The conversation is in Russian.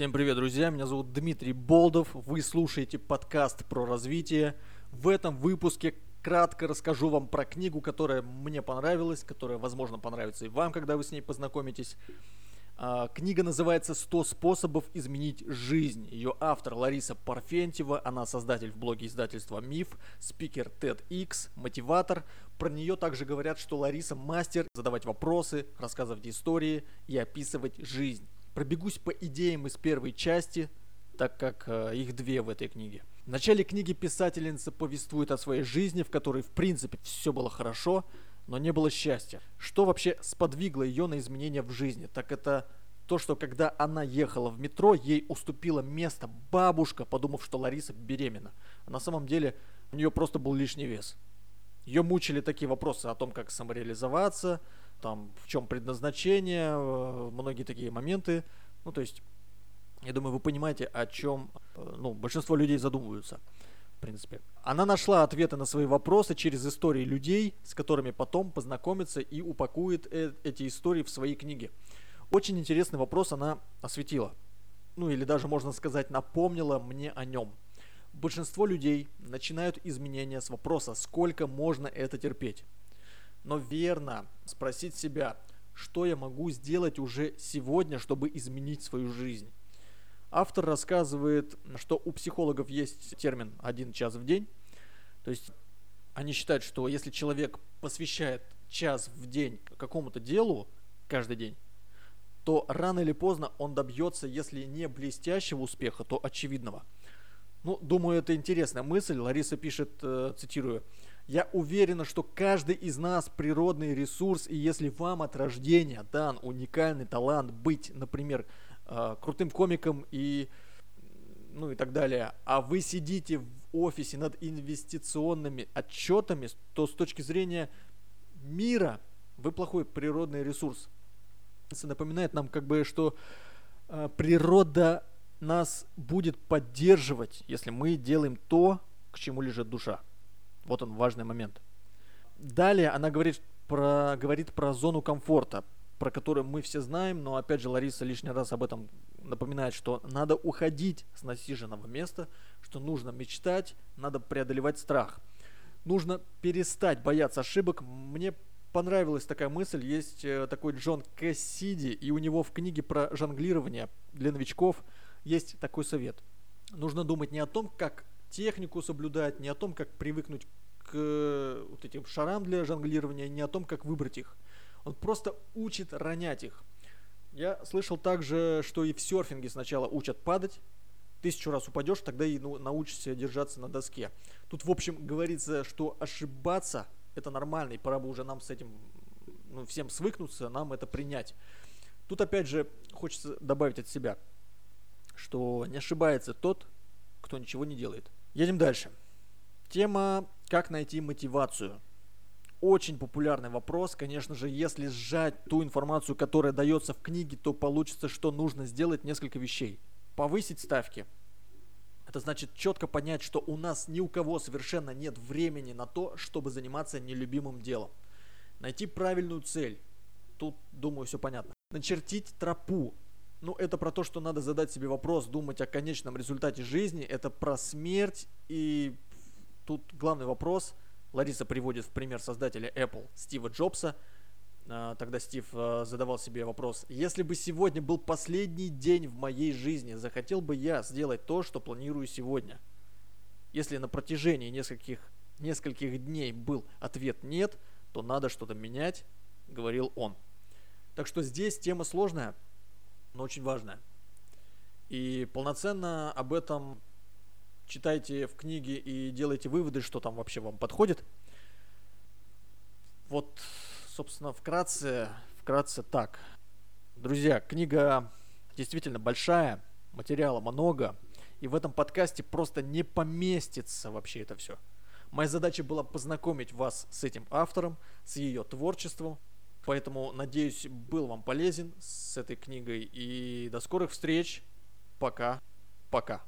Всем привет, друзья! Меня зовут Дмитрий Болдов. Вы слушаете подкаст про развитие. В этом выпуске кратко расскажу вам про книгу, которая мне понравилась, которая, возможно, понравится и вам, когда вы с ней познакомитесь. А, книга называется «100 способов изменить жизнь». Ее автор Лариса Парфентьева, она создатель в блоге издательства «Миф», спикер TEDx, мотиватор. Про нее также говорят, что Лариса мастер задавать вопросы, рассказывать истории и описывать жизнь. Пробегусь по идеям из первой части, так как э, их две в этой книге. В начале книги писательница повествует о своей жизни, в которой в принципе все было хорошо, но не было счастья. Что вообще сподвигло ее на изменения в жизни? Так это то, что когда она ехала в метро, ей уступила место бабушка, подумав, что Лариса беременна. А на самом деле у нее просто был лишний вес. Ее мучили такие вопросы о том, как самореализоваться, там, в чем предназначение, э, многие такие моменты. Ну, то есть, я думаю, вы понимаете, о чем, э, ну, большинство людей задумываются, в принципе. Она нашла ответы на свои вопросы через истории людей, с которыми потом познакомится и упакует э эти истории в свои книги. Очень интересный вопрос она осветила. Ну, или даже, можно сказать, напомнила мне о нем. Большинство людей начинают изменения с вопроса, сколько можно это терпеть но верно спросить себя, что я могу сделать уже сегодня, чтобы изменить свою жизнь. Автор рассказывает, что у психологов есть термин «один час в день». То есть они считают, что если человек посвящает час в день какому-то делу каждый день, то рано или поздно он добьется, если не блестящего успеха, то очевидного. Ну, думаю, это интересная мысль. Лариса пишет, э, цитирую, я уверена, что каждый из нас природный ресурс, и если вам от рождения дан уникальный талант быть, например, э, крутым комиком и ну и так далее, а вы сидите в офисе над инвестиционными отчетами, то с точки зрения мира вы плохой природный ресурс. Это напоминает нам как бы, что э, природа нас будет поддерживать, если мы делаем то, к чему лежит душа. Вот он, важный момент. Далее она говорит про, говорит про зону комфорта, про которую мы все знаем, но опять же Лариса лишний раз об этом напоминает, что надо уходить с насиженного места, что нужно мечтать, надо преодолевать страх. Нужно перестать бояться ошибок. Мне понравилась такая мысль. Есть э, такой Джон Кассиди, и у него в книге про жонглирование для новичков есть такой совет. Нужно думать не о том, как технику соблюдать, не о том, как привыкнуть к э, вот этим шарам для жонглирования, не о том, как выбрать их. Он просто учит ронять их. Я слышал также, что и в серфинге сначала учат падать. Тысячу раз упадешь, тогда и ну, научишься держаться на доске. Тут, в общем, говорится, что ошибаться это нормально, и пора бы уже нам с этим ну, всем свыкнуться, нам это принять. Тут опять же хочется добавить от себя, что не ошибается тот, кто ничего не делает. Едем дальше. Тема «Как найти мотивацию». Очень популярный вопрос. Конечно же, если сжать ту информацию, которая дается в книге, то получится, что нужно сделать несколько вещей. Повысить ставки. Это значит четко понять, что у нас ни у кого совершенно нет времени на то, чтобы заниматься нелюбимым делом. Найти правильную цель. Тут, думаю, все понятно. Начертить тропу ну, это про то, что надо задать себе вопрос, думать о конечном результате жизни. Это про смерть. И тут главный вопрос. Лариса приводит в пример создателя Apple Стива Джобса. А, тогда Стив а, задавал себе вопрос, если бы сегодня был последний день в моей жизни, захотел бы я сделать то, что планирую сегодня? Если на протяжении нескольких, нескольких дней был ответ нет, то надо что-то менять, говорил он. Так что здесь тема сложная, но очень важное. И полноценно об этом читайте в книге и делайте выводы, что там вообще вам подходит. Вот, собственно, вкратце, вкратце так. Друзья, книга действительно большая, материала много, и в этом подкасте просто не поместится вообще это все. Моя задача была познакомить вас с этим автором, с ее творчеством, Поэтому, надеюсь, был вам полезен с этой книгой. И до скорых встреч. Пока. Пока.